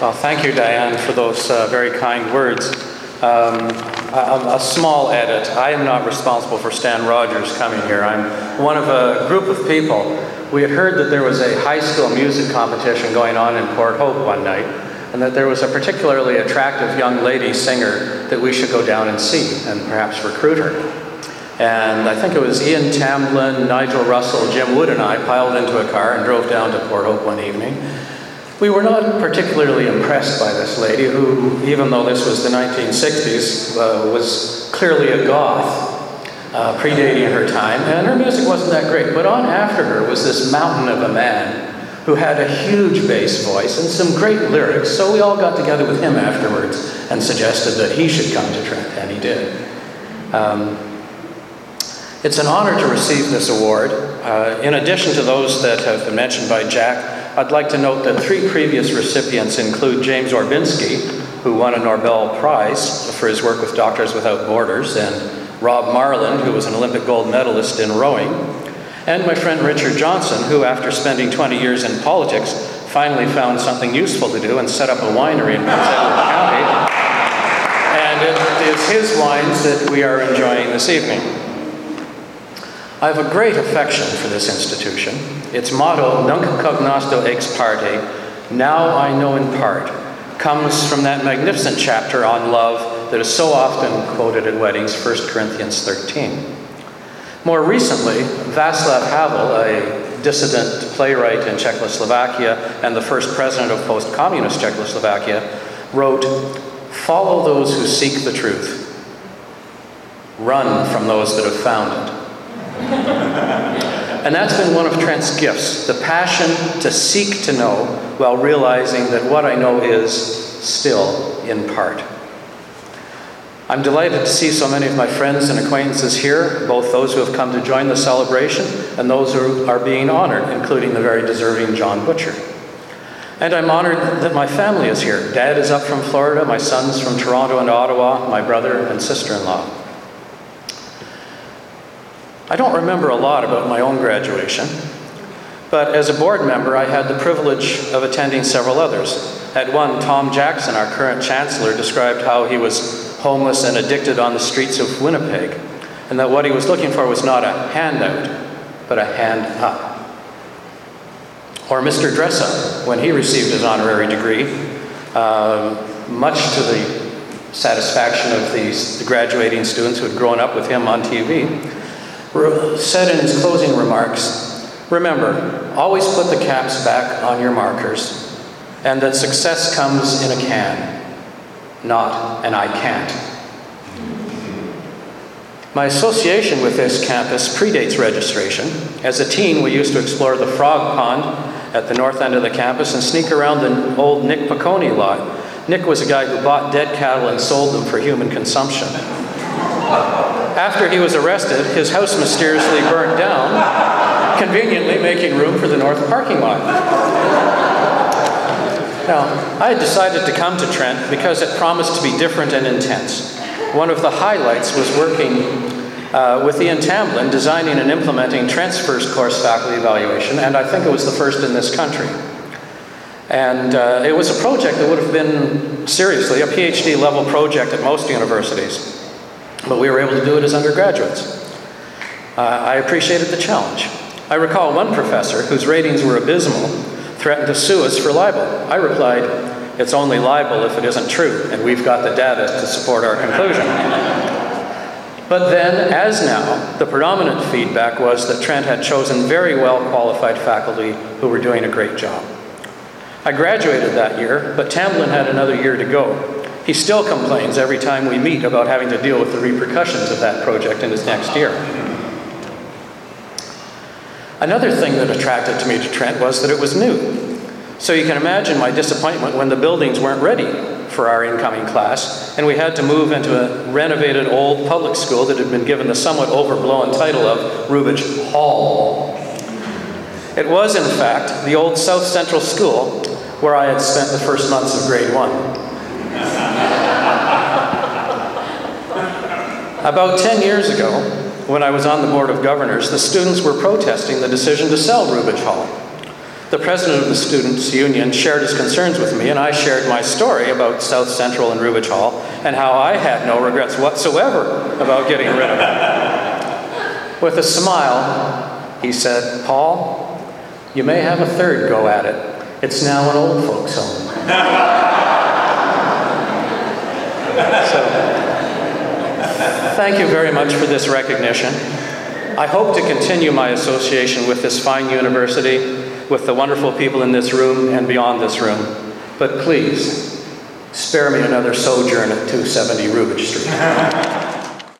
Well, thank you, Diane, for those uh, very kind words. Um, a, a, small edit. I am not responsible for Stan Rogers coming here. I'm one of a group of people. We had heard that there was a high school music competition going on in Port Hope one night, and that there was a particularly attractive young lady singer that we should go down and see and perhaps recruit her. And I think it was Ian Tamblyn, Nigel Russell, Jim Wood, and I piled into a car and drove down to Port Hope one evening. We were not particularly impressed by this lady, who, even though this was the 1960s, uh, was clearly a goth, uh, predating her time, and her music wasn't that great. But on after her was this mountain of a man who had a huge bass voice and some great lyrics, so we all got together with him afterwards and suggested that he should come to Trent, and he did. Um, it's an honor to receive this award. Uh, in addition to those that have been mentioned by Jack, I'd like to note that three previous recipients include James Orbinski, who won a Nobel Prize for his work with Doctors Without Borders, and Rob Marland, who was an Olympic gold medalist in rowing, and my friend Richard Johnson, who, after spending 20 years in politics, finally found something useful to do and set up a winery in Edward County. And it is his wines that we are enjoying this evening. I have a great affection for this institution. Its motto, Nunc cognosco ex parte, now I know in part, comes from that magnificent chapter on love that is so often quoted at weddings, 1 Corinthians 13. More recently, Václav Havel, a dissident playwright in Czechoslovakia and the first president of post communist Czechoslovakia, wrote, Follow those who seek the truth, run from those that have found it. And that's been one of Trent's gifts the passion to seek to know while realizing that what I know is still in part. I'm delighted to see so many of my friends and acquaintances here, both those who have come to join the celebration and those who are being honored, including the very deserving John Butcher. And I'm honored that my family is here. Dad is up from Florida, my son's from Toronto and Ottawa, my brother and sister in law. I don't remember a lot about my own graduation, but as a board member, I had the privilege of attending several others. At one, Tom Jackson, our current chancellor, described how he was homeless and addicted on the streets of Winnipeg, and that what he was looking for was not a handout, but a hand up. Or Mr. Dressup, when he received his honorary degree, uh, much to the satisfaction of the graduating students who had grown up with him on TV, said in his closing remarks Remember, always put the caps back on your markers, and that success comes in a can, not an I can't. My association with this campus predates registration. As a teen, we used to explore the frog pond at the north end of the campus and sneak around the old Nick Piccone lot. Nick was a guy who bought dead cattle and sold them for human consumption. After he was arrested, his house mysteriously burned down, conveniently making room for the north parking lot. Now, I had decided to come to Trent because it promised to be different and intense. One of the highlights was working uh, with Ian Tamblyn, designing and implementing Trent's first course faculty evaluation, and I think it was the first in this country. And uh, it was a project that would have been, seriously, a PhD level project at most universities but we were able to do it as undergraduates. Uh, I appreciated the challenge. I recall one professor, whose ratings were abysmal, threatened to sue us for libel. I replied, It's only libel if it isn't true, and we've got the data to support our conclusion. But then, as now, the predominant feedback was that Trent had chosen very well qualified faculty who were doing a great job. I graduated that year, but Tamblyn had another year to go. He still complains every time we meet about having to deal with the repercussions of that project in his next year. Another thing that attracted me to Trent was that it was new. So you can imagine my disappointment when the buildings weren't ready for our incoming class, and we had to move into a renovated old public school that had been given the somewhat overblown title of Rubidge Hall. It was, in fact, the old South Central School where I had spent the first months of grade one. About 10 years ago, when I was on the Board of Governors, the students were protesting the decision to sell Rubidge Hall. The president of the Students' Union shared his concerns with me, and I shared my story about South Central and Rubidge Hall and how I had no regrets whatsoever about getting rid of it. With a smile, he said, Paul, you may have a third go at it. It's now an old folks' home. so, thank you very much for this recognition. I hope to continue my association with this fine university with the wonderful people in this room and beyond this room. But please, spare me another sojourn at 270 Rubidge Street.